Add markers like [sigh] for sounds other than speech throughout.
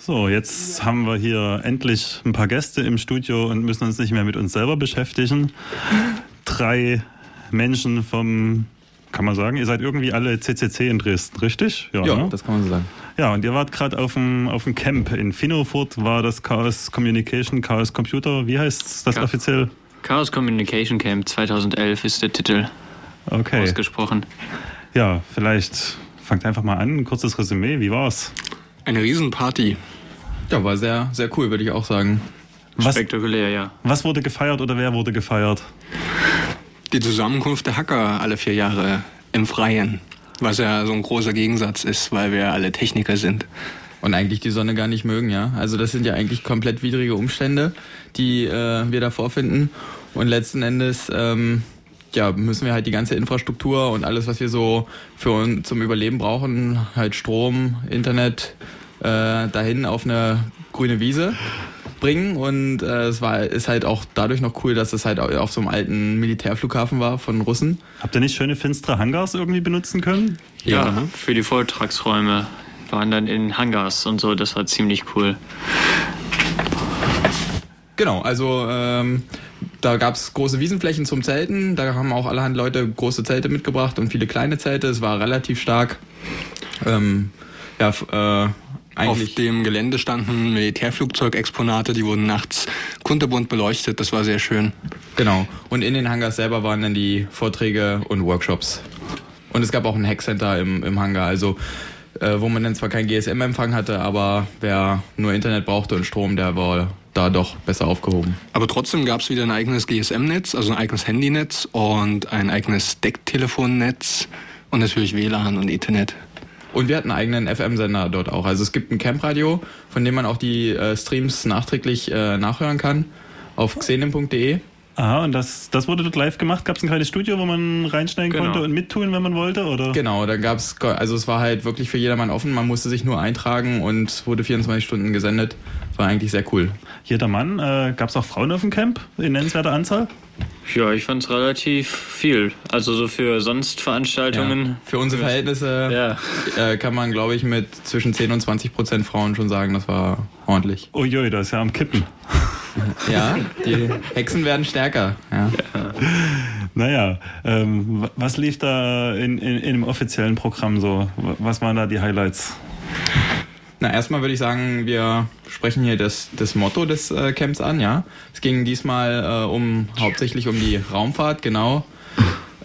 So, jetzt haben wir hier endlich ein paar Gäste im Studio und müssen uns nicht mehr mit uns selber beschäftigen. Drei Menschen vom, kann man sagen, ihr seid irgendwie alle CCC in Dresden, richtig? Ja, ja ne? das kann man so sagen. Ja, und ihr wart gerade auf dem, auf dem Camp in Finnofurt, war das Chaos Communication, Chaos Computer, wie heißt das Cha offiziell? Chaos Communication Camp 2011 ist der Titel okay. ausgesprochen. Ja, vielleicht fangt einfach mal an, ein kurzes Resümee, wie war's? Eine Riesenparty. Ja, war sehr, sehr cool, würde ich auch sagen. Was, Spektakulär, ja. Was wurde gefeiert oder wer wurde gefeiert? Die Zusammenkunft der Hacker alle vier Jahre im Freien. Was ja so ein großer Gegensatz ist, weil wir alle Techniker sind. Und eigentlich die Sonne gar nicht mögen, ja. Also das sind ja eigentlich komplett widrige Umstände, die äh, wir da vorfinden. Und letzten Endes ähm, ja, müssen wir halt die ganze Infrastruktur und alles, was wir so für uns zum Überleben brauchen, halt Strom, Internet, äh, dahin auf eine grüne Wiese bringen und äh, es war ist halt auch dadurch noch cool, dass es halt auf so einem alten Militärflughafen war von Russen. Habt ihr nicht schöne finstere Hangars irgendwie benutzen können? Ja, ja für die Vortragsräume waren dann in Hangars und so, das war ziemlich cool. Genau, also ähm, da gab es große Wiesenflächen zum Zelten, da haben auch allerhand Leute große Zelte mitgebracht und viele kleine Zelte, es war relativ stark. Ähm, ja, äh, eigentlich. Auf dem Gelände standen Militärflugzeugexponate, die wurden nachts kunterbunt beleuchtet. Das war sehr schön. Genau. Und in den Hangars selber waren dann die Vorträge und Workshops. Und es gab auch ein Hackcenter im, im Hangar, also äh, wo man dann zwar kein GSM-Empfang hatte, aber wer nur Internet brauchte und Strom, der war da doch besser aufgehoben. Aber trotzdem gab es wieder ein eigenes GSM-Netz, also ein eigenes Handynetz und ein eigenes Decktelefonnetz und natürlich WLAN und Ethernet. Und wir hatten einen eigenen FM-Sender dort auch. Also es gibt ein Camp-Radio, von dem man auch die äh, Streams nachträglich äh, nachhören kann auf xenem.de. Aha, und das, das wurde dort live gemacht? Gab es ein kleines Studio, wo man reinschneiden genau. konnte und mittun, wenn man wollte? Oder? Genau, da gab es, also es war halt wirklich für jedermann offen. Man musste sich nur eintragen und wurde 24 Stunden gesendet. War eigentlich sehr cool. Jeder Mann, äh, gab es auch Frauen auf dem Camp in nennenswerter Anzahl? Ja, ich fand es relativ viel. Also so für sonst Veranstaltungen. Ja. Für unsere Verhältnisse ja. äh, kann man, glaube ich, mit zwischen 10 und 20 Prozent Frauen schon sagen, das war ordentlich. Uiui, das ist ja am Kippen. [laughs] ja, die Hexen werden stärker. Ja. ja. [laughs] Naja, ähm, was lief da in, in, in dem offiziellen Programm so? Was waren da die Highlights? Na, erstmal würde ich sagen, wir sprechen hier das, das Motto des äh, Camps an, ja. Es ging diesmal äh, um hauptsächlich um die Raumfahrt, genau.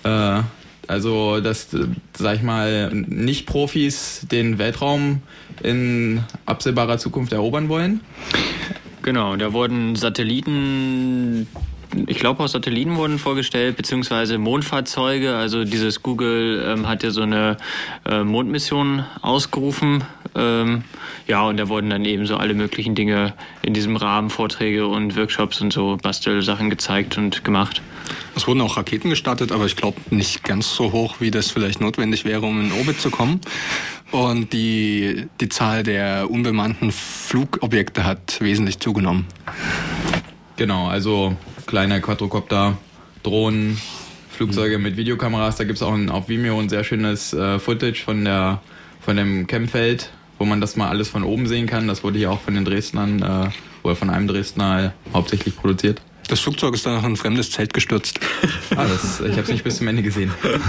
Äh, also, dass, sag ich mal, Nicht-Profis den Weltraum in absehbarer Zukunft erobern wollen. Genau, da wurden Satelliten ich glaube auch Satelliten wurden vorgestellt, beziehungsweise Mondfahrzeuge. Also dieses Google ähm, hat ja so eine äh, Mondmission ausgerufen. Ähm, ja, und da wurden dann eben so alle möglichen Dinge in diesem Rahmen, Vorträge und Workshops und so Bastelsachen gezeigt und gemacht. Es wurden auch Raketen gestartet, aber ich glaube nicht ganz so hoch, wie das vielleicht notwendig wäre, um in Orbit zu kommen. Und die, die Zahl der unbemannten Flugobjekte hat wesentlich zugenommen. Genau, also kleine Quadrocopter, Drohnen, Flugzeuge mit Videokameras. Da gibt es auch ein, auf Vimeo ein sehr schönes äh, Footage von, der, von dem Campfeld, wo man das mal alles von oben sehen kann. Das wurde hier auch von den Dresdnern äh, oder von einem Dresdner hauptsächlich produziert. Das Flugzeug ist dann noch in ein fremdes Zelt gestürzt. [laughs] ah, das, ich habe es nicht bis zum Ende gesehen. [laughs]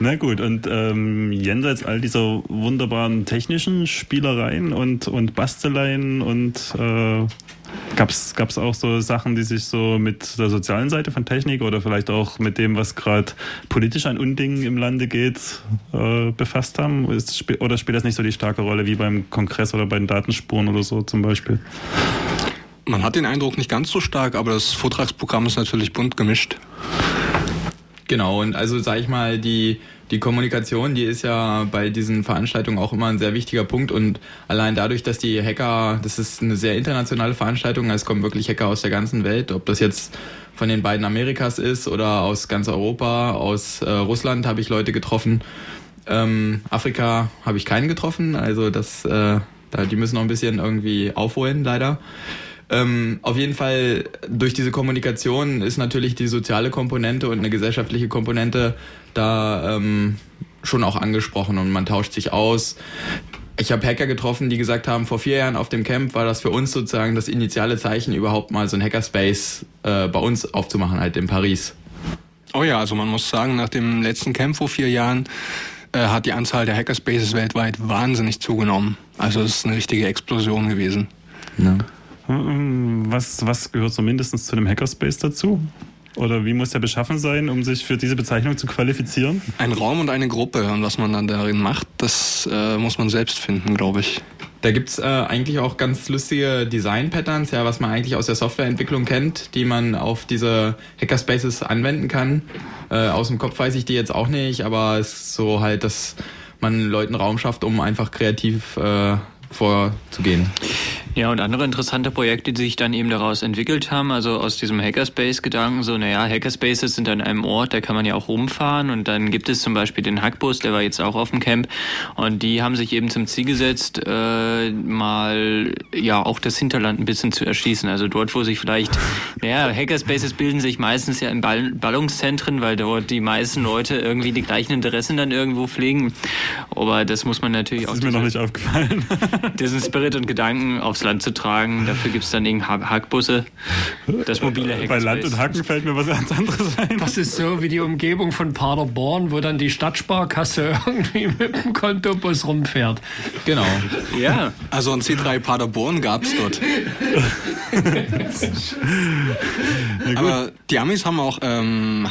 Na gut, und ähm, jenseits all dieser wunderbaren technischen Spielereien und, und Basteleien und äh, Gab es auch so Sachen, die sich so mit der sozialen Seite von Technik oder vielleicht auch mit dem, was gerade politisch an Undingen im Lande geht, äh, befasst haben? Ist, oder spielt das nicht so die starke Rolle wie beim Kongress oder bei den Datenspuren oder so zum Beispiel? Man hat den Eindruck nicht ganz so stark, aber das Vortragsprogramm ist natürlich bunt gemischt. Genau, und also sage ich mal, die die Kommunikation, die ist ja bei diesen Veranstaltungen auch immer ein sehr wichtiger Punkt und allein dadurch, dass die Hacker, das ist eine sehr internationale Veranstaltung, es kommen wirklich Hacker aus der ganzen Welt, ob das jetzt von den beiden Amerikas ist oder aus ganz Europa, aus äh, Russland habe ich Leute getroffen. Ähm, Afrika habe ich keinen getroffen, also das, äh, da, die müssen noch ein bisschen irgendwie aufholen, leider. Ähm, auf jeden Fall durch diese Kommunikation ist natürlich die soziale Komponente und eine gesellschaftliche Komponente da ähm, schon auch angesprochen und man tauscht sich aus. ich habe Hacker getroffen, die gesagt haben, vor vier Jahren auf dem Camp war das für uns sozusagen das initiale Zeichen, überhaupt mal so ein Hackerspace äh, bei uns aufzumachen, halt in Paris. Oh ja, also man muss sagen, nach dem letzten Camp vor vier Jahren äh, hat die Anzahl der Hackerspaces weltweit wahnsinnig zugenommen. Also es ist eine richtige Explosion gewesen. Ja. Was, was gehört so mindestens zu einem Hackerspace dazu? Oder wie muss der beschaffen sein, um sich für diese Bezeichnung zu qualifizieren? Ein Raum und eine Gruppe. Und was man dann darin macht, das äh, muss man selbst finden, glaube ich. Da gibt's äh, eigentlich auch ganz lustige Design-Patterns, ja, was man eigentlich aus der Softwareentwicklung kennt, die man auf diese Hackerspaces anwenden kann. Äh, aus dem Kopf weiß ich die jetzt auch nicht, aber es ist so halt, dass man Leuten Raum schafft, um einfach kreativ äh, vorzugehen. Ja, und andere interessante Projekte, die sich dann eben daraus entwickelt haben, also aus diesem Hackerspace-Gedanken, so, naja, Hackerspaces sind an einem Ort, da kann man ja auch rumfahren. Und dann gibt es zum Beispiel den Hackbus, der war jetzt auch auf dem Camp. Und die haben sich eben zum Ziel gesetzt, äh, mal, ja, auch das Hinterland ein bisschen zu erschließen, also dort, wo sich vielleicht, [laughs] naja, Hackerspaces bilden sich meistens ja in Ball Ballungszentren, weil dort die meisten Leute irgendwie die gleichen Interessen dann irgendwo pflegen, aber das muss man natürlich das auch... ist mir noch nicht aufgefallen. [laughs] diesen Spirit und Gedanken aufs Land zu tragen. Dafür gibt es dann eben Hackbusse. Das mobile Hackspace. Bei Land und Hacken fällt mir was ganz anderes ein. Das ist so wie die Umgebung von Paderborn, wo dann die Stadtsparkasse [laughs] irgendwie mit dem Kontobus rumfährt. Genau. Ja. Also ein C3 Paderborn gab es dort. [laughs] Aber die Amis haben auch ähm,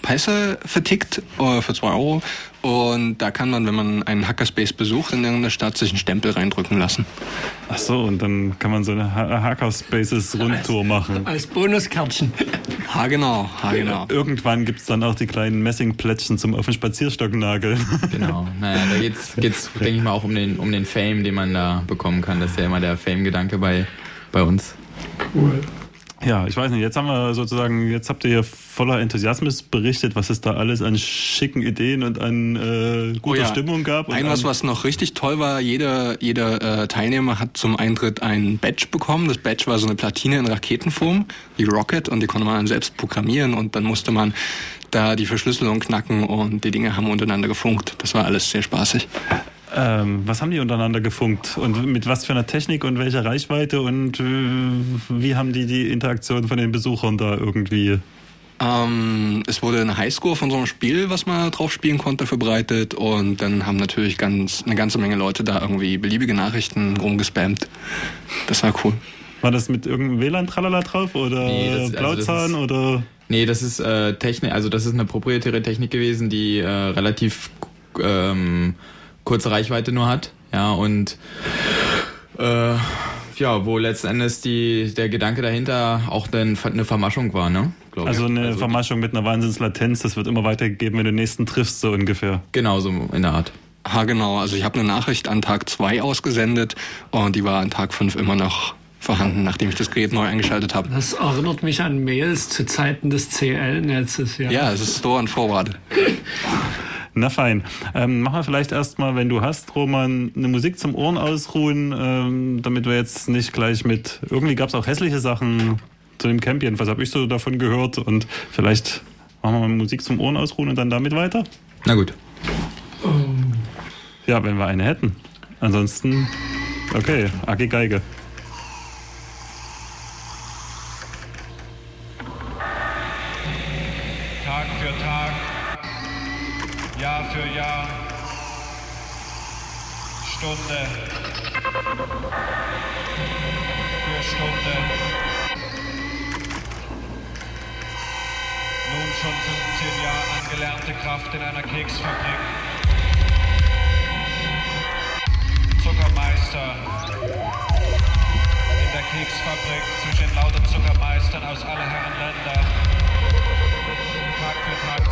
Hacker-Pässe vertickt äh, für 2 Euro. Und da kann man, wenn man einen Hackerspace besucht in irgendeiner Stadt, sich einen Stempel reindrücken lassen. Ach so, und dann kann man so eine ha Hackerspaces-Rundtour machen. Als Bonuskärtchen. Ha, genau, ha, genau. Irgendwann gibt es dann auch die kleinen Messingplättchen zum auf den Spazierstock nageln. Genau. Naja, da geht's, geht's [laughs] denke ich mal, auch um den, um den Fame, den man da bekommen kann. Das ist ja immer der Fame-Gedanke bei, bei uns. Cool. Ja, ich weiß nicht, jetzt haben wir sozusagen, jetzt habt ihr ja voller Enthusiasmus berichtet, was es da alles an schicken Ideen und an äh, guter Oh ja. Stimmung gab. Und Ein was, was noch richtig toll war, jeder, jeder äh, Teilnehmer hat zum Eintritt ein Badge bekommen. Das Badge war so eine Platine in Raketenform, die Rocket, und die konnte man dann selbst programmieren und dann musste man da die Verschlüsselung knacken und die Dinge haben untereinander gefunkt. Das war alles sehr spaßig. Ähm, was haben die untereinander gefunkt und mit was für einer Technik und welcher Reichweite und äh, wie haben die die Interaktion von den Besuchern da irgendwie? Ähm, es wurde eine Highscore von so einem Spiel, was man drauf spielen konnte, verbreitet und dann haben natürlich ganz, eine ganze Menge Leute da irgendwie beliebige Nachrichten rumgespammt. Das war cool. War das mit irgendeinem WLAN-Tralala drauf oder Nee, das- also das Blauzahn ist- oder? Nee, das ist äh, Technik, also das ist eine proprietäre Technik gewesen, die äh, relativ ähm, kurze Reichweite nur hat. Ja, und äh, ja, wo letzten Endes die, der Gedanke dahinter auch dann eine Vermaschung war, ne? Glaub Also eine Vermaschung mit einer Wahnsinnslatenz, das wird immer weitergegeben, wenn du den nächsten triffst, so ungefähr. Genau, so in der Art. Ha, genau. Also ich habe eine Nachricht an Tag 2 ausgesendet und die war an Tag 5 immer noch vorhanden, nachdem ich das Gerät neu eingeschaltet habe. Das erinnert mich an Mails zu Zeiten des CL-Netzes. Ja. Ja, es ist Store and Forward. [laughs] Na fein. Ähm, machen wir vielleicht erstmal, wenn du hast, Roman, eine Musik zum Ohren ausruhen, ähm, damit wir jetzt nicht gleich mit. Irgendwie gab es auch hässliche Sachen zu dem Camp, jedenfalls habe ich so davon gehört. Und vielleicht machen wir mal Musik zum Ohren ausruhen und dann damit weiter. Na gut. Ja, wenn wir eine hätten. Ansonsten, okay, Aki Geige. Stunde für Stunde. Nun schon 15 Jahre angelernte Kraft in einer Keksfabrik. Zuckermeister in der Keksfabrik zwischen lauter Zuckermeistern aus aller Herren Länder. Tag für Tag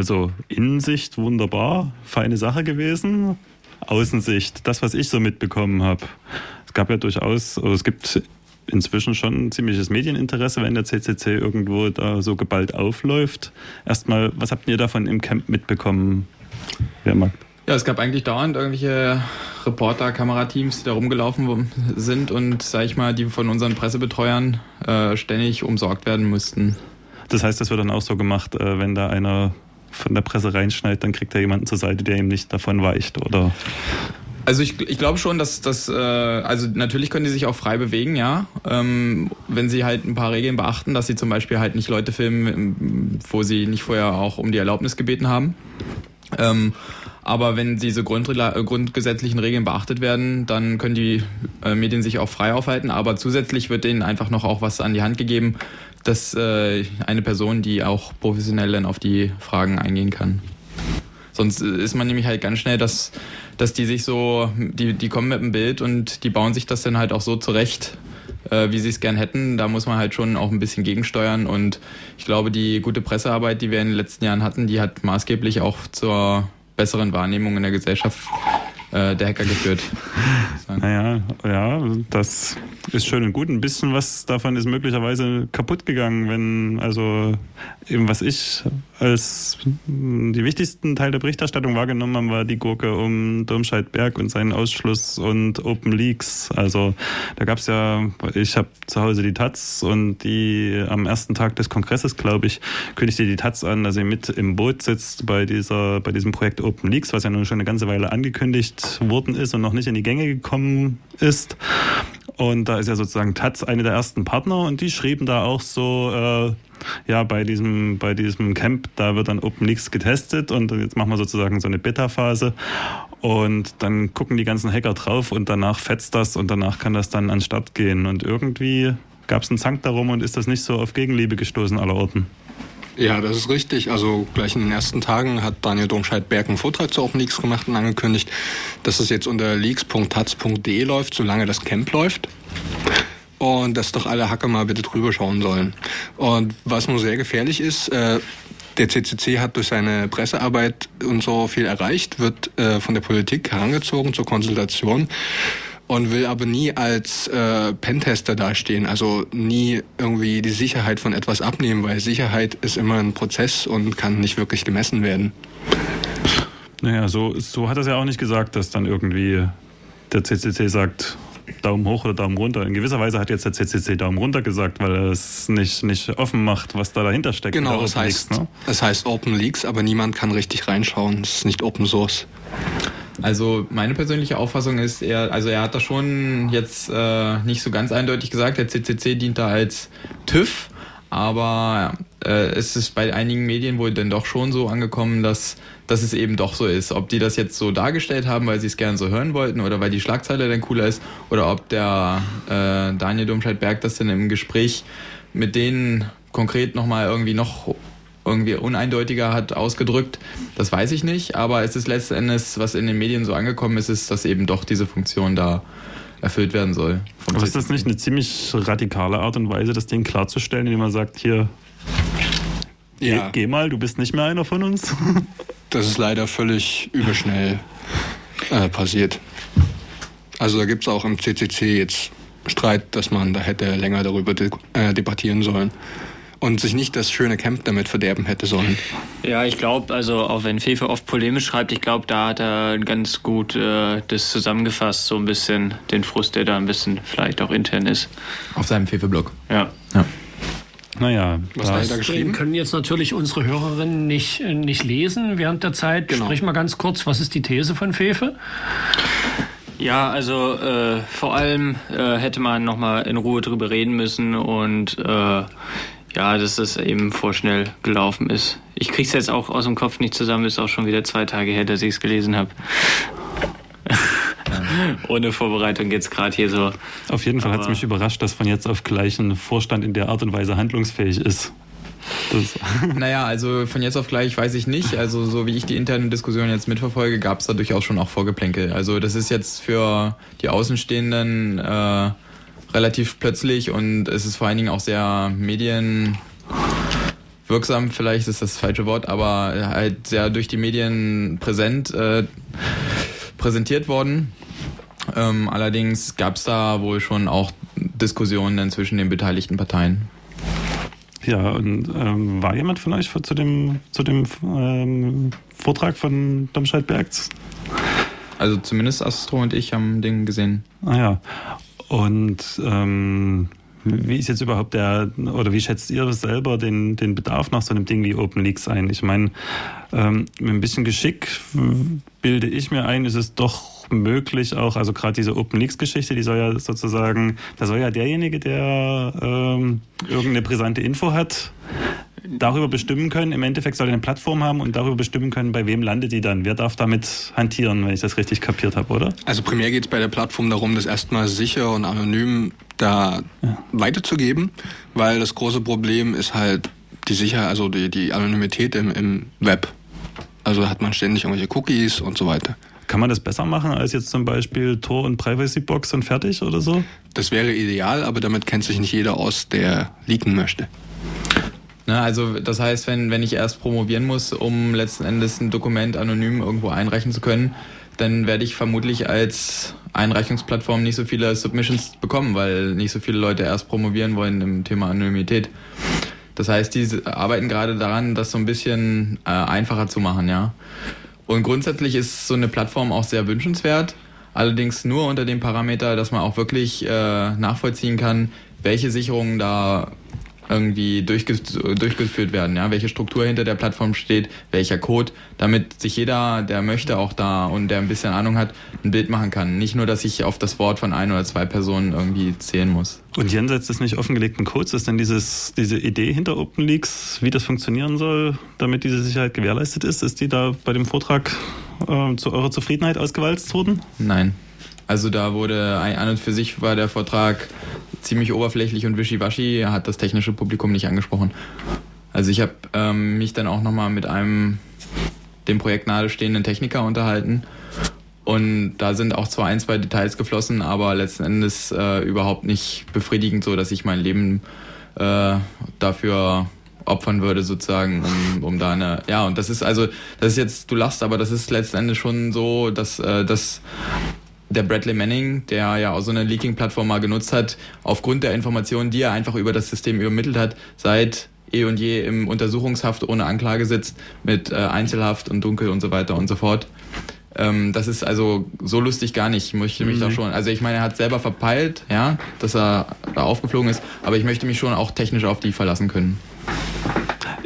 also Innensicht wunderbar, feine Sache gewesen. Außensicht, das, was ich so mitbekommen habe. Es gab ja durchaus, oder es gibt inzwischen schon ein ziemliches Medieninteresse, wenn der CCC irgendwo da so geballt aufläuft. Erstmal, was habt ihr davon im Camp mitbekommen? Wer mag? Ja, es gab eigentlich dauernd irgendwelche Reporter, Kamerateams, die da rumgelaufen sind und, sag ich mal, die von unseren Pressebetreuern äh, ständig umsorgt werden mussten. Das heißt, das wird dann auch so gemacht, äh, wenn da einer von der Presse reinschneidet, dann kriegt er jemanden zur Seite, der ihm nicht davon weicht, oder? Also ich, ich glaube schon, dass das, äh, also natürlich können die sich auch frei bewegen, ja. Ähm, wenn sie halt ein paar Regeln beachten, dass sie zum Beispiel halt nicht Leute filmen, wo sie nicht vorher auch um die Erlaubnis gebeten haben. Ähm, aber wenn diese Grundregla äh, grundgesetzlichen Regeln beachtet werden, dann können die äh, Medien sich auch frei aufhalten. Aber zusätzlich wird denen einfach noch auch was an die Hand gegeben, dass äh, eine Person, die auch professionell dann auf die Fragen eingehen kann. Sonst ist man nämlich halt ganz schnell, dass, dass die sich so, die, die kommen mit dem Bild und die bauen sich das dann halt auch so zurecht, äh, wie sie es gern hätten. Da muss man halt schon auch ein bisschen gegensteuern. Und ich glaube, die gute Pressearbeit, die wir in den letzten Jahren hatten, die hat maßgeblich auch zur besseren Wahrnehmung in der Gesellschaft äh, der Hacker geführt. [laughs] Naja, ja, das ist schön und gut. Ein bisschen was davon ist möglicherweise kaputt gegangen, wenn, also eben was ich als die wichtigsten Teil der Berichterstattung wahrgenommen habe, war die Gurke um Domscheit-Berg und seinen Ausschluss und Open Leaks. Also da gab es ja, ich habe zu Hause die Taz und die am ersten Tag des Kongresses, glaube ich, kündigte die Taz an, dass sie mit im Boot sitzt bei dieser, bei diesem Projekt Open Leaks, was ja nun schon eine ganze Weile angekündigt worden ist und noch nicht in die Gänge gekommen ist. Und da ist ja sozusagen Taz eine der ersten Partner und die schrieben da auch so, äh, ja, bei diesem, bei diesem Camp, da wird dann OpenLeaks getestet und jetzt machen wir sozusagen so eine Beta-Phase und dann gucken die ganzen Hacker drauf und danach fetzt das und danach kann das dann an Start gehen und irgendwie gab es einen Zank darum und ist das nicht so auf Gegenliebe gestoßen aller Orten. Ja, das ist richtig. Also gleich in den ersten Tagen hat Daniel Domscheit-Berg einen Vortrag zu OpenLeaks gemacht und angekündigt, dass es jetzt unter leaks.taz.de läuft, solange das Camp läuft. Und dass doch alle Hacker mal bitte drüber schauen sollen. Und was nur sehr gefährlich ist, äh, der CCC hat durch seine Pressearbeit und so viel erreicht, wird äh, von der Politik herangezogen zur Konsultation und will aber nie als äh, Pentester dastehen, also nie irgendwie die Sicherheit von etwas abnehmen, weil Sicherheit ist immer ein Prozess und kann nicht wirklich gemessen werden. Naja, so, so hat er es ja auch nicht gesagt, dass dann irgendwie der CCC sagt, Daumen hoch oder Daumen runter. In gewisser Weise hat jetzt der CCC Daumen runter gesagt, weil er es nicht, nicht offen macht, was da dahinter steckt. Genau, es heißt, ne? es heißt Open Leaks, aber niemand kann richtig reinschauen. Es ist nicht Open Source. Also meine persönliche Auffassung ist, er, also er hat da schon jetzt äh, nicht so ganz eindeutig gesagt, der CCC dient da als TÜV, aber äh, es ist bei einigen Medien wohl dann doch schon so angekommen, dass, dass es eben doch so ist. Ob die das jetzt so dargestellt haben, weil sie es gerne so hören wollten oder weil die Schlagzeile dann cooler ist oder ob der äh, Daniel Domscheit-Berg das dann im Gespräch mit denen konkret nochmal irgendwie noch irgendwie uneindeutiger hat ausgedrückt. Das weiß ich nicht, aber es ist letzten Endes, was in den Medien so angekommen ist, ist, dass eben doch diese Funktion da erfüllt werden soll. Aber ist das nicht eine ziemlich radikale Art und Weise, das Ding klarzustellen, indem man sagt, hier, ja. geh, geh mal, du bist nicht mehr einer von uns? [laughs] Das ist leider völlig überschnell äh, passiert. Also da gibt es auch im CCC jetzt Streit, dass man da hätte länger darüber de äh, debattieren sollen und sich nicht das schöne Camp damit verderben hätte sollen. Ja, ich glaube, also auch wenn Fefe oft polemisch schreibt, ich glaube, da hat er ganz gut äh, das zusammengefasst, so ein bisschen den Frust, der da ein bisschen vielleicht auch intern ist. Auf seinem Fefe-Blog. Ja. ja. Naja, was hat er da geschrieben? können jetzt natürlich unsere Hörerinnen nicht, äh, nicht lesen während der Zeit. Genau. Sprich mal ganz kurz, was ist die These von Fefe? Ja, also äh, vor allem äh, hätte man noch mal in Ruhe drüber reden müssen und äh, ja, dass das eben vorschnell gelaufen ist. Ich krieg's jetzt auch aus dem Kopf nicht zusammen, ist auch schon wieder zwei Tage her, dass ich es gelesen habe. [laughs] Ohne Vorbereitung jetzt gerade hier so. Auf jeden Fall hat es mich überrascht, dass von jetzt auf gleich ein Vorstand in der Art und Weise handlungsfähig ist. Das [laughs] naja, also von jetzt auf gleich weiß ich nicht. Also so wie ich die interne Diskussion jetzt mitverfolge, gab es da durchaus schon auch Vorgeplänkel. Also das ist jetzt für die Außenstehenden äh, relativ plötzlich und es ist vor allen Dingen auch sehr medienwirksam, vielleicht ist das, das falsche Wort, aber halt sehr durch die Medien präsent äh, präsentiert worden. Ähm, allerdings gab es da wohl schon auch Diskussionen zwischen den beteiligten Parteien. Ja, und ähm, war jemand von euch zu dem, zu dem ähm, Vortrag von Domscheit Bergs? Also zumindest Astro und ich haben den gesehen. Ah ja. Und ähm, wie ist jetzt überhaupt der, oder wie schätzt ihr selber den, den Bedarf nach so einem Ding wie Open Leaks ein? Ich meine, ähm, mit ein bisschen Geschick bilde ich mir ein, ist es doch möglich auch, also gerade diese Open Leaks Geschichte, die soll ja sozusagen, da soll ja derjenige, der ähm, irgendeine brisante Info hat, darüber bestimmen können, im Endeffekt soll er eine Plattform haben und darüber bestimmen können, bei wem landet die dann. Wer darf damit hantieren, wenn ich das richtig kapiert habe, oder? Also primär geht es bei der Plattform darum, das erstmal sicher und anonym da ja. weiterzugeben, weil das große Problem ist halt die Sicherheit, also die, die Anonymität im, im Web. Also hat man ständig irgendwelche Cookies und so weiter. Kann man das besser machen als jetzt zum Beispiel Tor und Privacy Box und fertig oder so? Das wäre ideal, aber damit kennt sich nicht jeder aus, der leaken möchte. Na, also das heißt, wenn, wenn ich erst promovieren muss, um letzten Endes ein Dokument anonym irgendwo einreichen zu können, dann werde ich vermutlich als Einreichungsplattform nicht so viele Submissions bekommen, weil nicht so viele Leute erst promovieren wollen im Thema Anonymität. Das heißt, die arbeiten gerade daran, das so ein bisschen äh, einfacher zu machen, ja. Und grundsätzlich ist so eine Plattform auch sehr wünschenswert, allerdings nur unter dem Parameter, dass man auch wirklich äh, nachvollziehen kann, welche Sicherungen da irgendwie durchgeführt werden, ja, welche Struktur hinter der Plattform steht, welcher Code, damit sich jeder, der möchte, auch da und der ein bisschen Ahnung hat, ein Bild machen kann. Nicht nur, dass ich auf das Wort von ein oder zwei Personen irgendwie zählen muss. Und jenseits des nicht offengelegten Codes ist denn dieses, diese Idee hinter OpenLeaks, wie das funktionieren soll, damit diese Sicherheit gewährleistet ist, ist die da bei dem Vortrag äh, zu eurer Zufriedenheit ausgewalzt worden? Nein. Also da wurde an und für sich war der Vortrag ziemlich oberflächlich und wischiwaschi, hat das technische Publikum nicht angesprochen. Also ich habe ähm, mich dann auch nochmal mit einem dem Projekt nahestehenden Techniker unterhalten und da sind auch zwar ein, zwei Details geflossen, aber letzten Endes äh, überhaupt nicht befriedigend, so dass ich mein Leben äh, dafür opfern würde sozusagen, um, um da eine, ja und das ist also, das ist jetzt, du lachst, aber das ist letzten Endes schon so, dass, äh, dass der Bradley Manning, der ja auch so eine Leaking-Plattform mal genutzt hat, aufgrund der Informationen, die er einfach über das System übermittelt hat, seit eh und je im Untersuchungshaft ohne Anklage sitzt, mit äh, Einzelhaft und Dunkel und so weiter und so fort. Ähm, das ist also so lustig gar nicht. Ich möchte mich mhm. da schon, also ich meine, er hat selber verpeilt, ja, dass er da aufgeflogen ist, aber ich möchte mich schon auch technisch auf die verlassen können.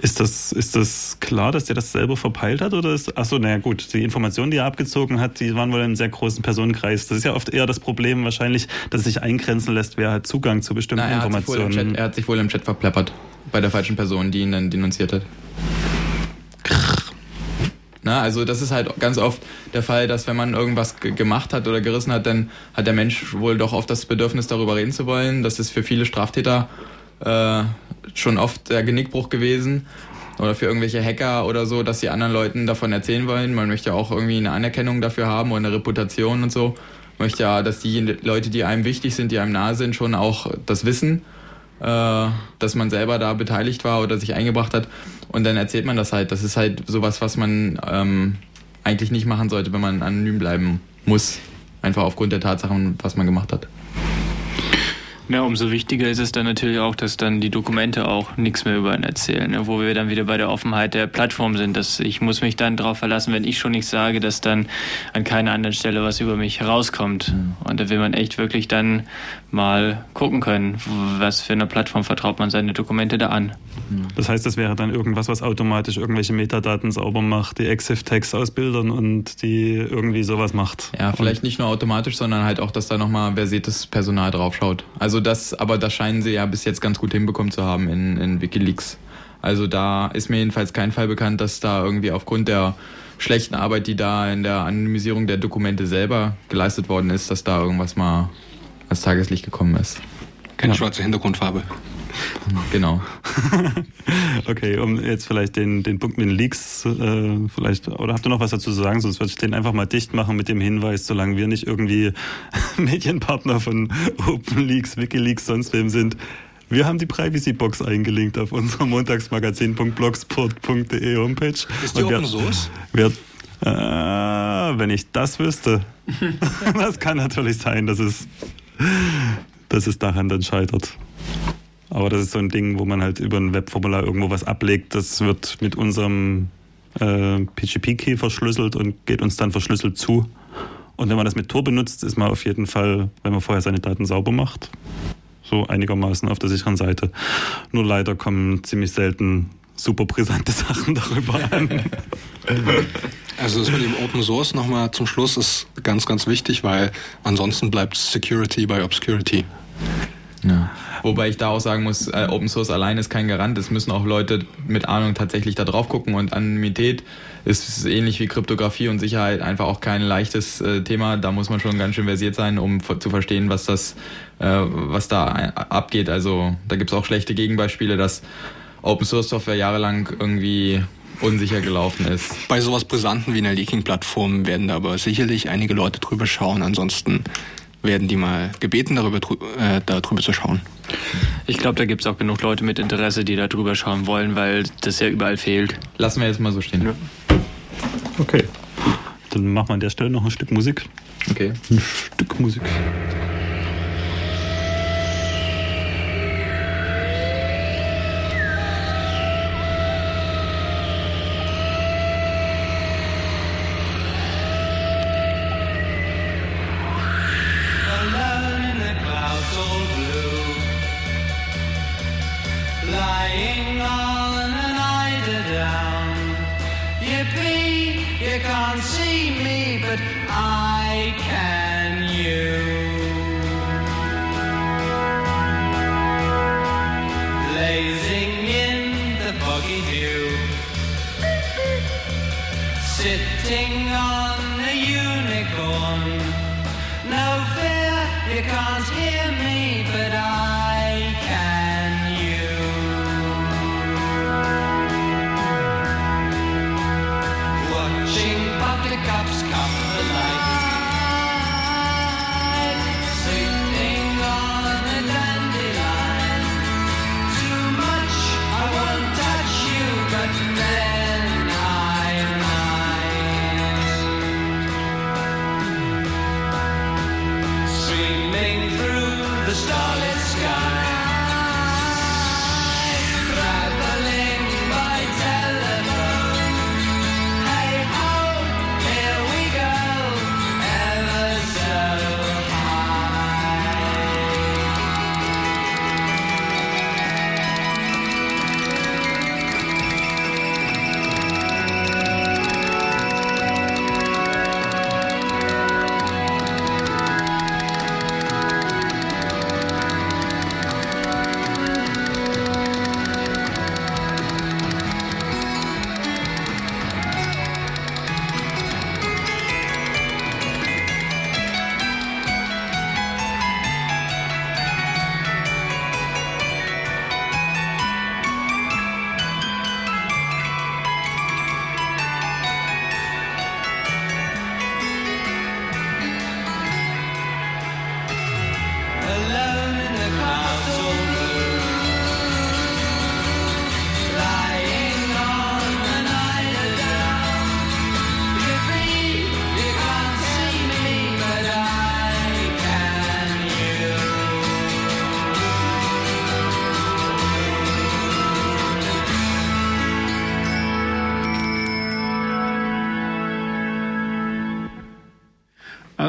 Ist das, ist das klar, dass der das selber verpeilt hat? Oder ist, achso, naja, gut. Die Informationen, die er abgezogen hat, die waren wohl in einem sehr großen Personenkreis. Das ist ja oft eher das Problem wahrscheinlich, dass sich eingrenzen lässt, wer hat Zugang zu bestimmten Na, er Informationen. Hat Chat, er hat sich wohl im Chat verpleppert. Bei der falschen Person, die ihn dann denunziert hat. Na, also das ist halt ganz oft der Fall, dass wenn man irgendwas gemacht hat oder gerissen hat, dann hat der Mensch wohl doch oft das Bedürfnis, darüber reden zu wollen. Das ist für viele Straftäter äh, schon oft der Genickbruch gewesen. Oder für irgendwelche Hacker oder so, dass sie anderen Leuten davon erzählen wollen. Man möchte ja auch irgendwie eine Anerkennung dafür haben oder eine Reputation und so. Man möchte ja, dass die Leute, die einem wichtig sind, die einem nahe sind, schon auch das wissen, äh, dass man selber da beteiligt war oder sich eingebracht hat. Und dann erzählt man das halt. Das ist halt sowas, was man ähm, eigentlich nicht machen sollte, wenn man anonym bleiben muss. Einfach aufgrund der Tatsachen, was man gemacht hat. Ja, umso wichtiger ist es dann natürlich auch, dass dann die Dokumente auch nichts mehr über ihn erzählen, ne? wo wir dann wieder bei der Offenheit der Plattform sind. Dass ich muss mich dann darauf verlassen, wenn ich schon nichts sage, dass dann an keiner anderen Stelle was über mich herauskommt. Mhm. Und da will man echt wirklich dann mal gucken können, was für eine Plattform vertraut man seine Dokumente da an. Mhm. Das heißt, das wäre dann irgendwas, was automatisch irgendwelche Metadaten sauber macht, die EXIF-Tags aus Bildern und die irgendwie sowas macht. Ja, vielleicht und nicht nur automatisch, sondern halt auch, dass da nochmal versiertes Personal draufschaut. Also also das, aber das scheinen sie ja bis jetzt ganz gut hinbekommen zu haben in, in Wikileaks. Also da ist mir jedenfalls kein Fall bekannt, dass da irgendwie aufgrund der schlechten Arbeit, die da in der Anonymisierung der Dokumente selber geleistet worden ist, dass da irgendwas mal als Tageslicht gekommen ist. Keine ja. schwarze Hintergrundfarbe. Genau. [laughs] okay, um jetzt vielleicht den, den Punkt mit den Leaks äh, vielleicht, oder habt ihr noch was dazu zu sagen? Sonst würde ich den einfach mal dicht machen mit dem Hinweis, solange wir nicht irgendwie [laughs] Medienpartner von OpenLeaks, Wikileaks, sonst wem sind. Wir haben die Privacy-Box eingelinkt auf unserer montagsmagazin.blogspot.de Homepage. Ist die Und Open Source? Wer, äh, wenn ich das wüsste. [laughs] das kann natürlich sein, dass es, dass es daran dann scheitert. Aber das ist so ein Ding, wo man halt über ein Webformular irgendwo was ablegt. Das wird mit unserem äh, PGP-Key verschlüsselt und geht uns dann verschlüsselt zu. Und wenn man das mit Tor benutzt, ist man auf jeden Fall, wenn man vorher seine Daten sauber macht, so einigermaßen auf der sicheren Seite. Nur leider kommen ziemlich selten super brisante [laughs] Sachen darüber an. Also das mit dem Open Source nochmal zum Schluss ist ganz, ganz wichtig, weil ansonsten bleibt Security by Obscurity. Ja. Wobei ich da auch sagen muss, äh, Open Source allein ist kein Garant. Es müssen auch Leute mit Ahnung tatsächlich da drauf gucken und Anonymität ist ähnlich wie Kryptographie und Sicherheit einfach auch kein leichtes äh, Thema. Da muss man schon ganz schön versiert sein, um zu verstehen, was das, äh, was da abgeht. Also da gibt es auch schlechte Gegenbeispiele, dass Open Source Software jahrelang irgendwie unsicher gelaufen ist. Bei sowas Brisanten wie einer Leaking-Plattform werden da aber sicherlich einige Leute drüber schauen. Ansonsten werden die mal gebeten, darüber, äh, darüber zu schauen. Ich glaube, da gibt es auch genug Leute mit Interesse, die da drüber schauen wollen, weil das ja überall fehlt. Lassen wir jetzt mal so stehen. Ja. Okay. Dann machen wir an der Stelle noch ein Stück Musik. Okay. Ein Stück Musik. that I can you, Blazing in the foggy dew, sitting on a unicorn. No fear, you can't hear.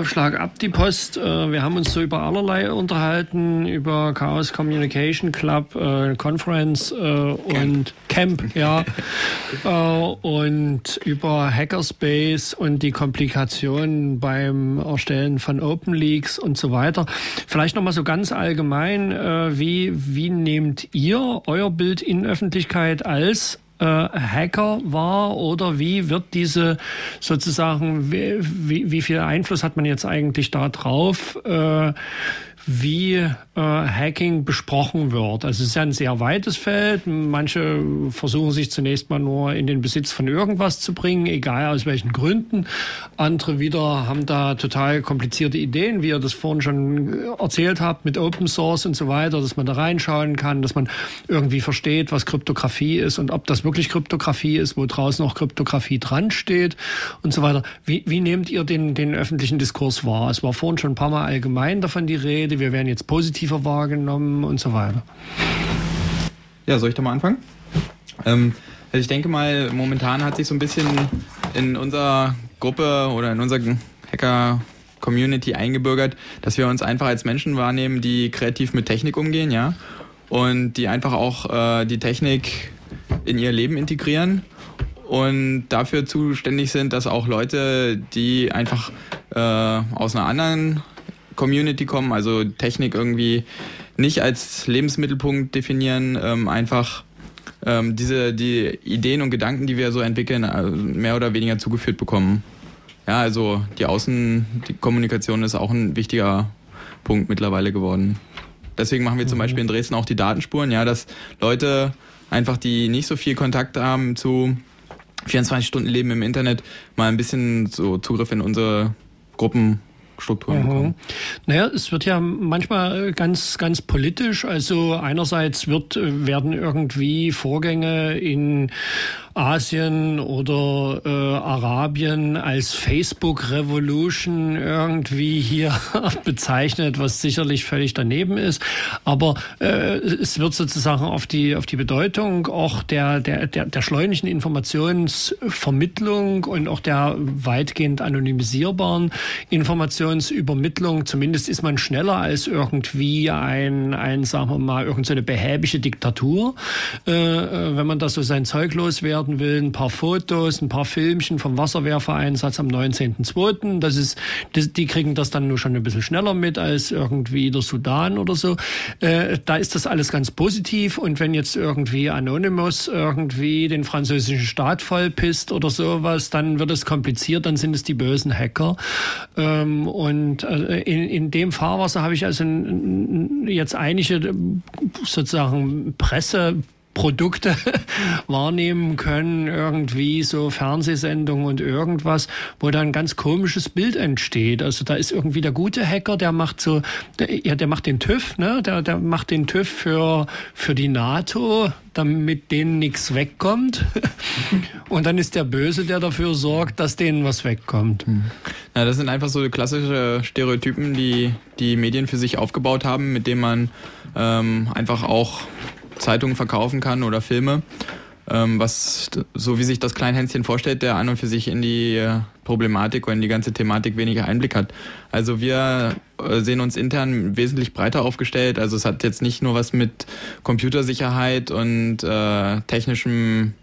Aufschlag ab die Post. Äh, wir haben uns so über allerlei unterhalten, über Chaos Communication Club, äh, Conference äh, und Camp, ja. [laughs] und über Hackerspace und die Komplikationen beim Erstellen von Open Leaks und so weiter. Vielleicht nochmal so ganz allgemein, wie, wie nehmt ihr euer Bild in Öffentlichkeit als Hacker war oder wie wird diese sozusagen, wie, wie, wie viel Einfluss hat man jetzt eigentlich da drauf? Wie äh, Hacking besprochen wird. Also es ist ja ein sehr weites Feld. Manche versuchen sich zunächst mal nur in den Besitz von irgendwas zu bringen, egal aus welchen Gründen. Andere wieder haben da total komplizierte Ideen, wie ihr das vorhin schon erzählt habt, mit Open Source und so weiter, dass man da reinschauen kann, dass man irgendwie versteht, was Kryptographie ist und ob das wirklich Kryptographie ist, wo draußen noch Kryptographie dran steht und so weiter. Wie, wie nehmt ihr den, den öffentlichen Diskurs wahr? Es war vorhin schon ein paar Mal allgemein davon die Rede wir werden jetzt positiver wahrgenommen und so weiter. Ja, soll ich da mal anfangen? Ähm, also ich denke mal, momentan hat sich so ein bisschen in unserer Gruppe oder in unserer Hacker-Community eingebürgert, dass wir uns einfach als Menschen wahrnehmen, die kreativ mit Technik umgehen, ja, und die einfach auch äh, die Technik in ihr Leben integrieren und dafür zuständig sind, dass auch Leute, die einfach äh, aus einer anderen Community kommen, also Technik irgendwie nicht als Lebensmittelpunkt definieren, ähm, einfach ähm, diese die Ideen und Gedanken, die wir so entwickeln, äh, mehr oder weniger zugeführt bekommen. Ja, also die Außenkommunikation ist auch ein wichtiger Punkt mittlerweile geworden. Deswegen machen wir zum mhm. Beispiel in Dresden auch die Datenspuren, ja, dass Leute einfach, die nicht so viel Kontakt haben zu 24 Stunden Leben im Internet mal ein bisschen so Zugriff in unsere Gruppen Strukturen mhm. bekommen. Naja, es wird ja manchmal ganz, ganz politisch. Also einerseits wird, werden irgendwie Vorgänge in Asien oder äh, Arabien als Facebook Revolution irgendwie hier [laughs] bezeichnet, was sicherlich völlig daneben ist. Aber äh, es wird sozusagen auf die, auf die Bedeutung auch der, der, der, der schleunigen Informationsvermittlung und auch der weitgehend anonymisierbaren Informationsübermittlung, zumindest ist man schneller als irgendwie ein, ein sagen wir mal, irgendeine so behäbische Diktatur, äh, äh, wenn man das so sein Zeug loswerden werden will, ein paar Fotos, ein paar Filmchen vom Wasserwehrvereinsatz am 19.02. Das ist, das, die kriegen das dann nur schon ein bisschen schneller mit als irgendwie der Sudan oder so. Äh, da ist das alles ganz positiv und wenn jetzt irgendwie Anonymous irgendwie den französischen Staat vollpisst oder sowas, dann wird es kompliziert, dann sind es die bösen Hacker. Ähm, und äh, in, in dem Fahrwasser habe ich also jetzt einige sozusagen Presse Produkte [laughs] wahrnehmen können, irgendwie so Fernsehsendungen und irgendwas, wo da ein ganz komisches Bild entsteht. Also da ist irgendwie der gute Hacker, der macht so, der, ja, der macht den TÜV, ne? Der, der macht den TÜV für, für die NATO, damit denen nichts wegkommt. [laughs] Und dann ist der Böse, der dafür sorgt, dass denen was wegkommt. Ja, das sind einfach so klassische Stereotypen, die die Medien für sich aufgebaut haben, mit denen man ähm, einfach auch Zeitungen verkaufen kann oder Filme. Ähm, was, so wie sich das Kleinhänschen vorstellt, der an und für sich in die äh, Problematik oder in die ganze Thematik weniger Einblick hat. Also wir äh, sehen uns intern wesentlich breiter aufgestellt. Also es hat jetzt nicht nur was mit Computersicherheit und äh, technischem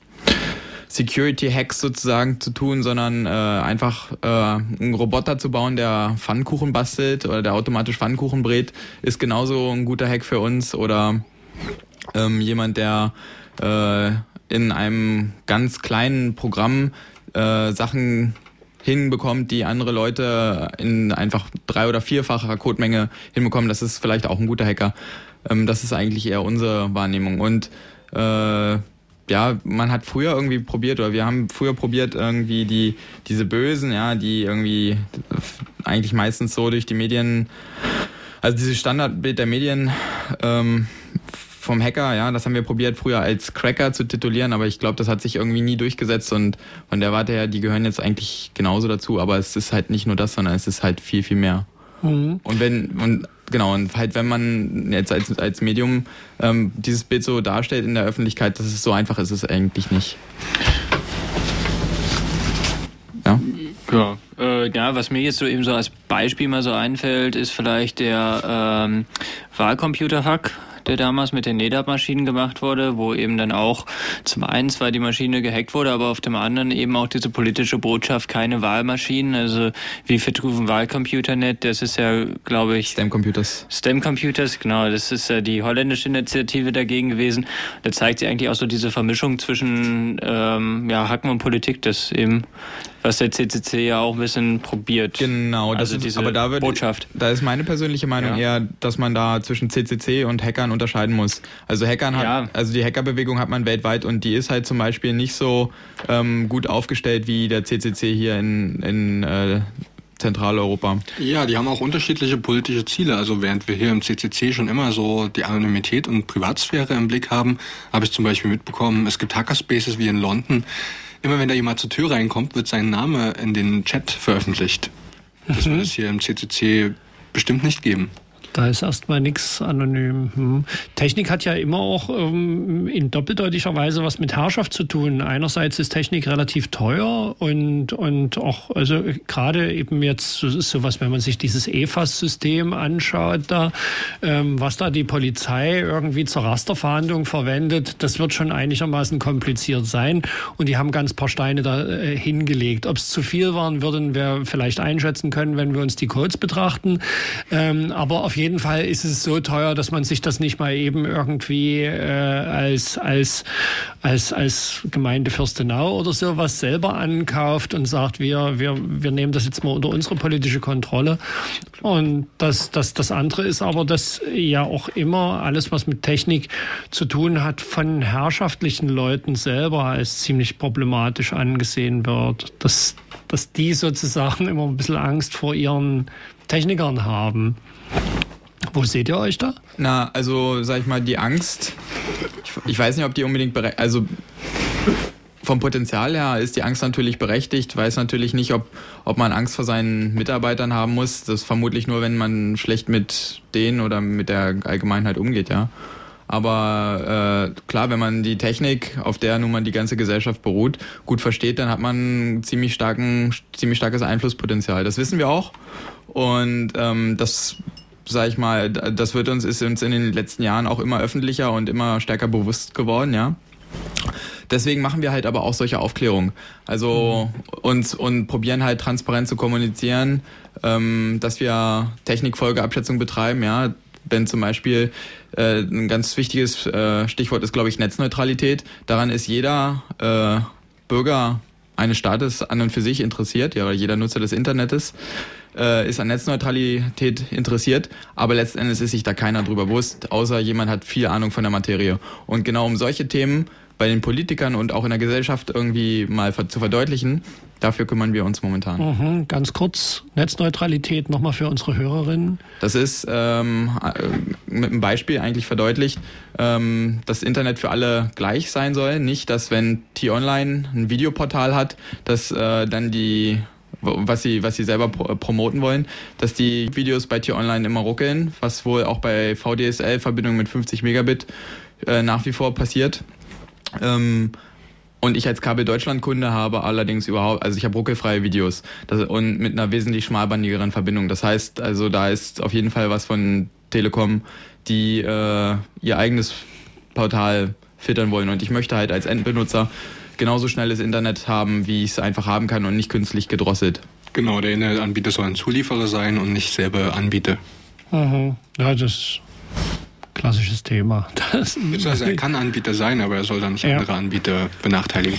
Security-Hacks sozusagen zu tun, sondern äh, einfach äh, einen Roboter zu bauen, der Pfannkuchen bastelt oder der automatisch Pfannkuchen brät, ist genauso ein guter Hack für uns oder ähm, jemand, der äh, in einem ganz kleinen Programm äh, Sachen hinbekommt, die andere Leute in einfach drei- oder vierfacher Codemenge hinbekommen, das ist vielleicht auch ein guter Hacker. Ähm, das ist eigentlich eher unsere Wahrnehmung. Und äh, ja, man hat früher irgendwie probiert, oder wir haben früher probiert, irgendwie die, diese Bösen, ja, die irgendwie eigentlich meistens so durch die Medien, also dieses Standardbild der Medien ähm, vom Hacker, ja, das haben wir probiert früher als Cracker zu titulieren, aber ich glaube, das hat sich irgendwie nie durchgesetzt und von der Warte her, die gehören jetzt eigentlich genauso dazu, aber es ist halt nicht nur das, sondern es ist halt viel, viel mehr. Mhm. Und wenn, und genau, und halt wenn man jetzt als, als Medium ähm, dieses Bild so darstellt in der Öffentlichkeit, dass es so einfach ist, ist es eigentlich nicht. Ja. Ja, äh, ja, was mir jetzt so eben so als Beispiel mal so einfällt, ist vielleicht der ähm, Wahlcomputer-Hack der damals mit den NEDAP-Maschinen gemacht wurde, wo eben dann auch zum einen zwar die Maschine gehackt wurde, aber auf dem anderen eben auch diese politische Botschaft, keine Wahlmaschinen, also wie vertrufen Wahlcomputernet, das ist ja, glaube ich... STEM Computers. STEM Computers, genau, das ist ja die holländische Initiative dagegen gewesen. Da zeigt sie eigentlich auch so diese Vermischung zwischen ähm, ja, Hacken und Politik, das eben was der CCC ja auch ein bisschen probiert. Genau, das also ist, diese aber da wird, Botschaft. Da ist meine persönliche Meinung ja. eher, dass man da zwischen CCC und Hackern unterscheiden muss. Also Hackern hat, ja. also die Hackerbewegung hat man weltweit und die ist halt zum Beispiel nicht so ähm, gut aufgestellt wie der CCC hier in, in äh, Zentraleuropa. Ja, die haben auch unterschiedliche politische Ziele. Also während wir hier im CCC schon immer so die Anonymität und Privatsphäre im Blick haben, habe ich zum Beispiel mitbekommen, es gibt Hackerspaces wie in London, immer wenn da jemand zur Tür reinkommt, wird sein Name in den Chat veröffentlicht. Das wird es hier im CCC bestimmt nicht geben. Da ist erstmal nichts anonym. Hm. Technik hat ja immer auch ähm, in doppeldeutiger Weise was mit Herrschaft zu tun. Einerseits ist Technik relativ teuer und, und auch, also gerade eben jetzt ist sowas, wenn man sich dieses EFAS-System anschaut, da, ähm, was da die Polizei irgendwie zur Rasterverhandlung verwendet, das wird schon einigermaßen kompliziert sein. Und die haben ganz paar Steine da äh, hingelegt. Ob es zu viel waren, würden wir vielleicht einschätzen können, wenn wir uns die Codes betrachten. Ähm, aber auf jeden jeden Fall ist es so teuer, dass man sich das nicht mal eben irgendwie äh, als, als, als, als Gemeinde Fürstenau oder sowas selber ankauft und sagt, wir, wir, wir nehmen das jetzt mal unter unsere politische Kontrolle. Und das, das, das andere ist aber, dass ja auch immer alles, was mit Technik zu tun hat, von herrschaftlichen Leuten selber als ziemlich problematisch angesehen wird. Dass, dass die sozusagen [laughs] immer ein bisschen Angst vor ihren Technikern haben. Wo seht ihr euch da? Na, also sag ich mal, die Angst, ich, ich weiß nicht, ob die unbedingt, also vom Potenzial her ist die Angst natürlich berechtigt, weiß natürlich nicht, ob, ob man Angst vor seinen Mitarbeitern haben muss. Das vermutlich nur, wenn man schlecht mit denen oder mit der Allgemeinheit umgeht, ja. Aber äh, klar, wenn man die Technik, auf der nun mal die ganze Gesellschaft beruht, gut versteht, dann hat man ziemlich starken, ziemlich starkes Einflusspotenzial. Das wissen wir auch. Und ähm, das, sag ich mal, das wird uns, ist uns in den letzten Jahren auch immer öffentlicher und immer stärker bewusst geworden, ja. Deswegen machen wir halt aber auch solche Aufklärung. Also uns und probieren halt transparent zu kommunizieren, ähm, dass wir Technikfolgeabschätzung betreiben, ja. Wenn zum Beispiel äh, ein ganz wichtiges äh, Stichwort ist, glaube ich, Netzneutralität. Daran ist jeder äh, Bürger eines Staates an und für sich interessiert, ja, jeder Nutzer des Internets äh, ist an Netzneutralität interessiert, aber letzten Endes ist sich da keiner drüber bewusst, außer jemand hat viel Ahnung von der Materie. Und genau um solche Themen bei den Politikern und auch in der Gesellschaft irgendwie mal zu verdeutlichen, dafür kümmern wir uns momentan. Mhm, ganz kurz, Netzneutralität nochmal für unsere Hörerinnen. Das ist ähm, äh, mit einem Beispiel eigentlich verdeutlicht, ähm, dass Internet für alle gleich sein soll. Nicht, dass wenn T-Online ein Videoportal hat, dass äh, dann die was sie, was sie selber pro promoten wollen, dass die Videos bei T-Online immer ruckeln, was wohl auch bei VDSL-Verbindungen mit 50 Megabit äh, nach wie vor passiert. Ähm, und ich als Kabel Deutschland Kunde habe allerdings überhaupt, also ich habe ruckelfreie Videos das, und mit einer wesentlich schmalbandigeren Verbindung. Das heißt, also da ist auf jeden Fall was von Telekom, die äh, ihr eigenes Portal filtern wollen. Und ich möchte halt als Endbenutzer genauso schnelles Internet haben, wie ich es einfach haben kann und nicht künstlich gedrosselt. Genau, der Internetanbieter soll ein Zulieferer sein und nicht selber Anbieter. Mhm. Ja, das ist klassisches Thema. [laughs] Das, Also er kann Anbieter sein, aber er soll dann nicht Ja. andere Anbieter benachteiligen.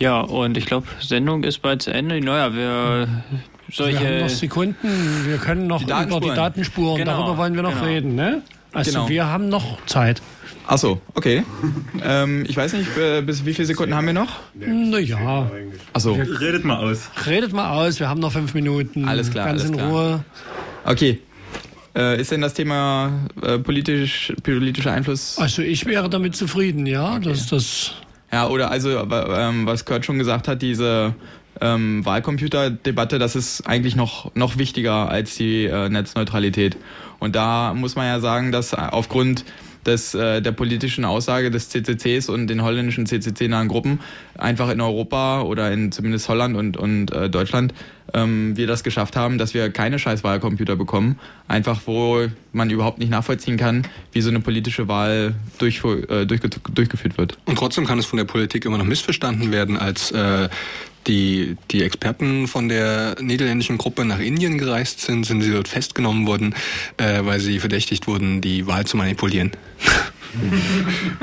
Ja, und ich glaube, Sendung ist bald zu Ende. Naja, wir wir haben solche. noch Sekunden, wir können noch Die über die Datenspuren. Datenspuren, Genau, darüber wollen wir noch genau. reden, ne? Also Genau. wir haben noch Zeit. Ach so, okay. ähm, ich weiß nicht, äh, bis wie viele Sekunden haben wir noch? Naja, Ach so, Redet mal aus. redet mal aus, wir haben noch fünf Minuten. Alles klar, Ganz alles in klar. Ruhe. okay. Äh, ist denn das Thema äh, politisch, politischer Einfluss Also ich wäre damit zufrieden, ja. dass das Ja, oder also, ähm, was Kurt schon gesagt hat, diese ähm, Wahlcomputer-Debatte, das ist eigentlich noch, noch wichtiger als die äh, Netzneutralität. Und da muss man ja sagen, dass aufgrund des, äh, der politischen Aussage des CCCs und den holländischen CCC-nahen Gruppen einfach in Europa oder in zumindest Holland und, und äh, Deutschland ähm, wir das geschafft haben, dass wir keine scheiß bekommen. Einfach, wo man überhaupt nicht nachvollziehen kann, wie so eine politische Wahl durchfu- äh, durchge durchgeführt wird. Und trotzdem kann es von der Politik immer noch missverstanden werden, als äh, die, die Experten von der niederländischen Gruppe nach Indien gereist sind, sind sie dort festgenommen worden, äh, weil sie verdächtigt wurden, die Wahl zu manipulieren. [laughs]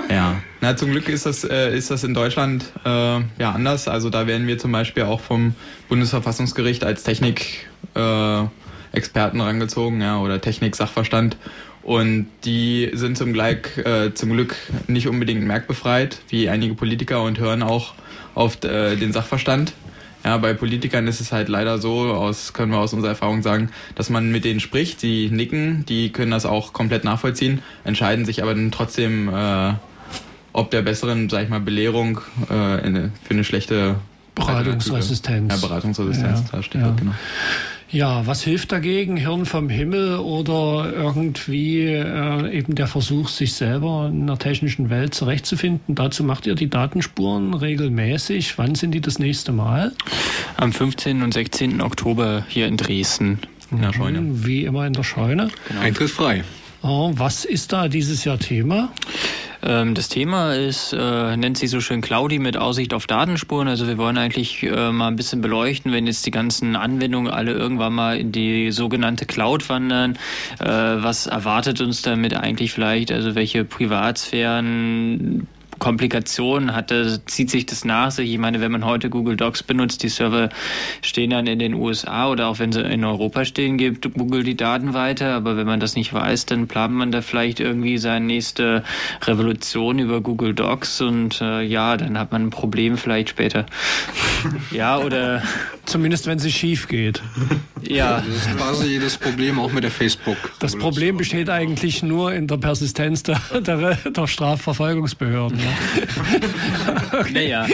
Ja, na zum Glück ist das, äh, ist das in Deutschland äh, ja anders. Also da werden wir zum Beispiel auch vom Bundesverfassungsgericht als Technik äh, rangezogen, ja, oder Technik-Sachverstand. Und die sind zum Glück, äh, zum Glück nicht unbedingt merkbefreit, wie einige Politiker und hören auch auf äh, den Sachverstand. Ja, bei Politikern ist es halt leider so, aus, können wir aus unserer Erfahrung sagen, dass man mit denen spricht, die nicken, die können das auch komplett nachvollziehen, entscheiden sich aber dann trotzdem, äh, ob der besseren, sag ich mal, Belehrung äh, in, für eine schlechte Beratungsresistenz. Ja, Beratungsresistenz, Ja, da steht ja. genau. Ja, was hilft dagegen? Hirn vom Himmel oder irgendwie äh, eben der Versuch, sich selber in der technischen Welt zurechtzufinden? Dazu macht ihr die Datenspuren regelmäßig. Wann sind die das nächste Mal? Am 15. und 16. Oktober hier in Dresden. In der Scheune. Wie immer in der Scheune. Eintritt frei. Oh, was ist da dieses Jahr Thema? Ähm, das Thema ist, äh, nennt sich so schön Cloudy mit Aussicht auf Datenspuren. Also wir wollen eigentlich äh, mal ein bisschen beleuchten, wenn jetzt die ganzen Anwendungen alle irgendwann mal in die sogenannte Cloud wandern. Äh, was erwartet uns damit eigentlich vielleicht? Also welche Privatsphären Komplikationen hatte, zieht sich das nach sich. Ich meine, wenn man heute Google Docs benutzt, die Server stehen dann in den USA oder auch wenn sie in Europa stehen, gibt Google die Daten weiter. Aber wenn man das nicht weiß, dann plant man da vielleicht irgendwie seine nächste Revolution über Google Docs und äh, ja, dann hat man ein Problem vielleicht später. [laughs] ja, oder Zumindest wenn sie schief geht. [laughs] ja. Das ist quasi das Problem auch mit der Facebook. Das Problem besteht eigentlich nur in der Persistenz der, der, der Strafverfolgungsbehörden. Ja. [laughs] Naja.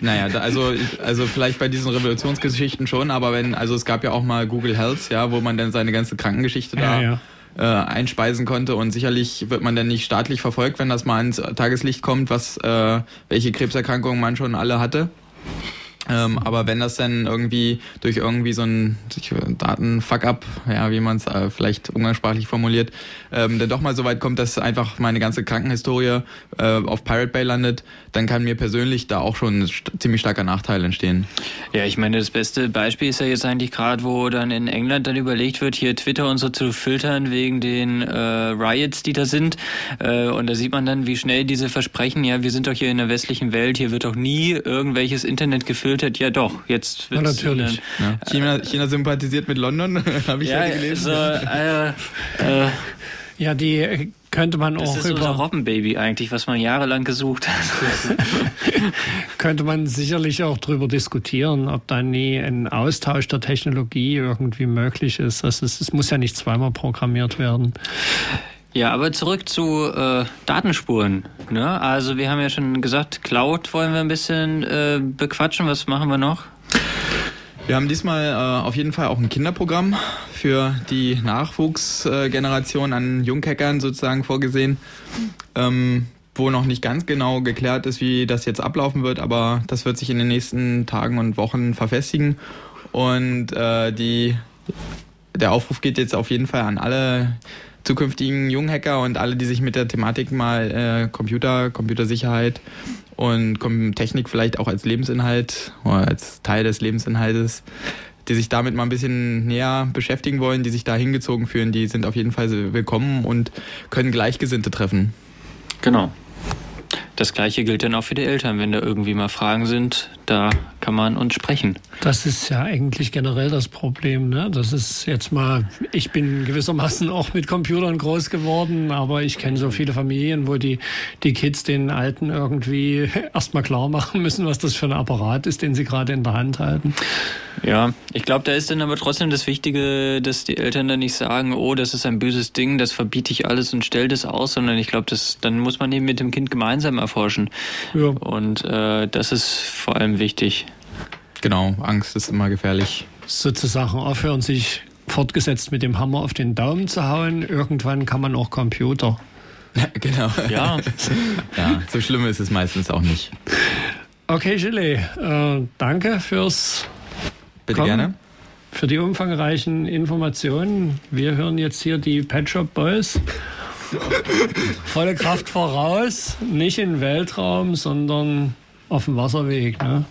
Naja, da, also, also vielleicht bei diesen Revolutionsgeschichten schon, aber wenn, also es gab ja auch mal Google Health, ja, wo man dann seine ganze Krankengeschichte da Ja, Äh, einspeisen konnte und sicherlich wird man dann nicht staatlich verfolgt, wenn das mal ins Tageslicht kommt, was äh, welche Krebserkrankungen man schon alle hatte. Ähm, aber wenn das dann irgendwie durch irgendwie so ein Daten-Fuck-up, ja, wie man es äh, vielleicht umgangssprachlich formuliert, ähm, dann doch mal so weit kommt, dass einfach meine ganze Krankenhistorie äh, auf Pirate Bay landet, dann kann mir persönlich da auch schon ein st ziemlich starker Nachteil entstehen. Ja, ich meine, das beste Beispiel ist ja jetzt eigentlich gerade, wo dann in England dann überlegt wird, hier Twitter und so zu filtern wegen den äh, Riots, die da sind. Äh, und da sieht man dann, wie schnell diese Versprechen, ja, wir sind doch hier in der westlichen Welt, hier wird doch nie irgendwelches Internet gefiltert. Ja doch, jetzt Ja, wird's natürlich. Ja. China, China sympathisiert mit London, [laughs] habe ich Ja, gelesen. so, äh, äh, ja, die äh, könnte man das auch ist unser über, Robbenbaby eigentlich, was man jahrelang gesucht hat. [laughs] könnte man sicherlich auch drüber diskutieren, ob da nie ein Austausch der Technologie irgendwie möglich ist. Also es, es muss ja nicht zweimal programmiert werden. Ja, aber zurück zu äh, Datenspuren. Ne? Also wir haben ja schon gesagt, Cloud wollen wir ein bisschen äh, bequatschen. Was machen wir noch? Wir haben diesmal äh, auf jeden Fall auch ein Kinderprogramm für die Nachwuchsgeneration an Junghackern sozusagen vorgesehen, ähm, wo noch nicht ganz genau geklärt ist, wie das jetzt ablaufen wird, aber das wird sich in den nächsten Tagen und Wochen verfestigen. Und äh, die, der Aufruf geht jetzt auf jeden Fall an alle zukünftigen Junghacker und alle, die sich mit der Thematik mal äh, Computer, Computersicherheit und Technik vielleicht auch als Lebensinhalt oder als Teil des Lebensinhaltes, die sich damit mal ein bisschen näher beschäftigen wollen, die sich da hingezogen fühlen, die sind auf jeden Fall willkommen und können Gleichgesinnte treffen. Genau. Das gleiche gilt dann auch für die Eltern, wenn da irgendwie mal Fragen sind, da kann man uns sprechen. Das ist ja eigentlich generell das Problem. Ne? Das ist jetzt mal, ich bin gewissermaßen auch mit Computern groß geworden, aber ich kenne so viele Familien, wo die, die Kids den Alten irgendwie [laughs] erstmal klar machen müssen, was das für ein Apparat ist, den sie gerade in der Hand halten. Ja, ich glaube, da ist dann aber trotzdem das Wichtige, dass die Eltern dann nicht sagen, oh, das ist ein böses Ding, das verbiete ich alles und stell das aus, sondern ich glaube, das dann muss man eben mit dem Kind gemeinsam erforschen. Ja. Und äh, das ist vor allem wichtig. Genau, Angst ist immer gefährlich. Sozusagen aufhören, sich fortgesetzt mit dem Hammer auf den Daumen zu hauen. Irgendwann kann man auch Computer. [laughs] genau. Ja, [laughs] ja, so schlimm ist es meistens auch nicht. Okay, Gilles, äh, danke fürs Bitte Komm. gerne. für die umfangreichen Informationen. Wir hören jetzt hier die Pet Shop Boys. Volle Kraft voraus, nicht in den Weltraum, sondern auf dem Wasserweg. Ne?